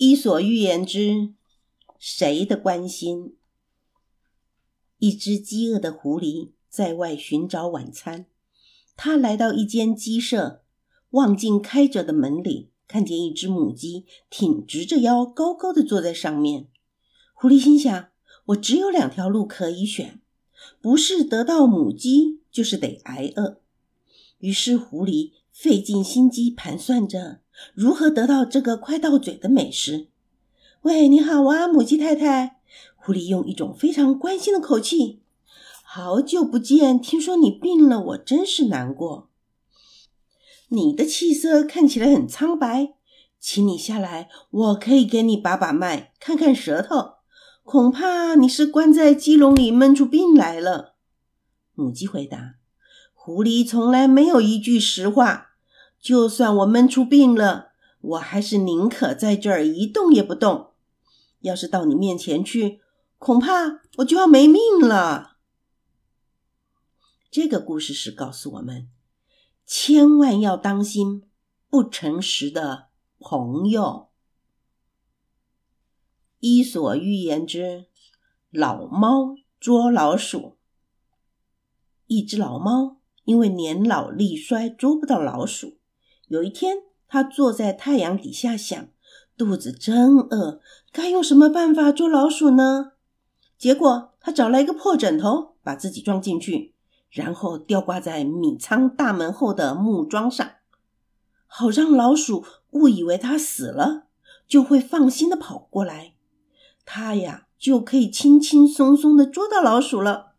伊索寓言之谁的关心？一只饥饿的狐狸在外寻找晚餐。它来到一间鸡舍，望进开着的门里，看见一只母鸡挺直着腰，高高的坐在上面。狐狸心想：我只有两条路可以选，不是得到母鸡，就是得挨饿。于是狐狸费尽心机盘算着如何得到这个快到嘴的美食。喂，你好啊，母鸡太太。狐狸用一种非常关心的口气。好久不见，听说你病了，我真是难过。你的气色看起来很苍白，请你下来，我可以给你把把脉，看看舌头。恐怕你是关在鸡笼里闷出病来了。母鸡回答：“狐狸从来没有一句实话。就算我闷出病了，我还是宁可在这儿一动也不动。要是到你面前去，恐怕我就要没命了。”这个故事是告诉我们，千万要当心不诚实的朋友。伊索寓言之老猫捉老鼠。一只老猫因为年老力衰，捉不到老鼠。有一天，他坐在太阳底下想：肚子真饿，该用什么办法捉老鼠呢？结果，他找来一个破枕头，把自己装进去。然后吊挂在米仓大门后的木桩上，好让老鼠误以为他死了，就会放心的跑过来，他呀就可以轻轻松松的捉到老鼠了。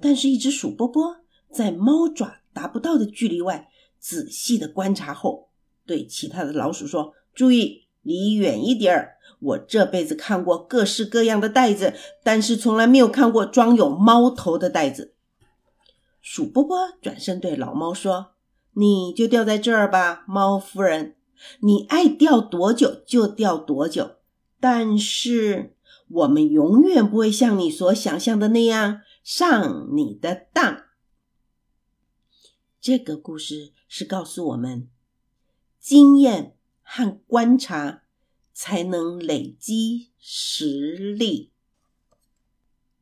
但是，一只鼠波波在猫爪达不到的距离外仔细的观察后，对其他的老鼠说：“注意，离远一点儿。我这辈子看过各式各样的袋子，但是从来没有看过装有猫头的袋子。”鼠波波转身对老猫说：“你就吊在这儿吧，猫夫人，你爱吊多久就吊多久。但是我们永远不会像你所想象的那样上你的当。”这个故事是告诉我们，经验和观察才能累积实力。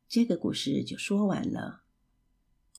这个故事就说完了。